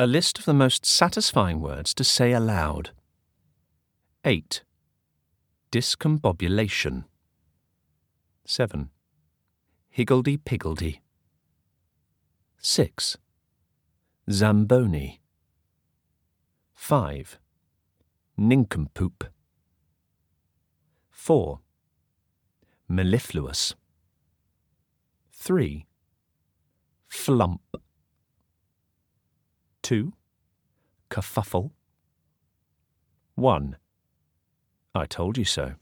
A list of the most satisfying words to say aloud. 8. Discombobulation. 7. Higgledy-piggledy. 6. Zamboni. 5. Nincompoop. 4. Mellifluous. 3. Flump. 2. Kerfuffle. 1. I told you so.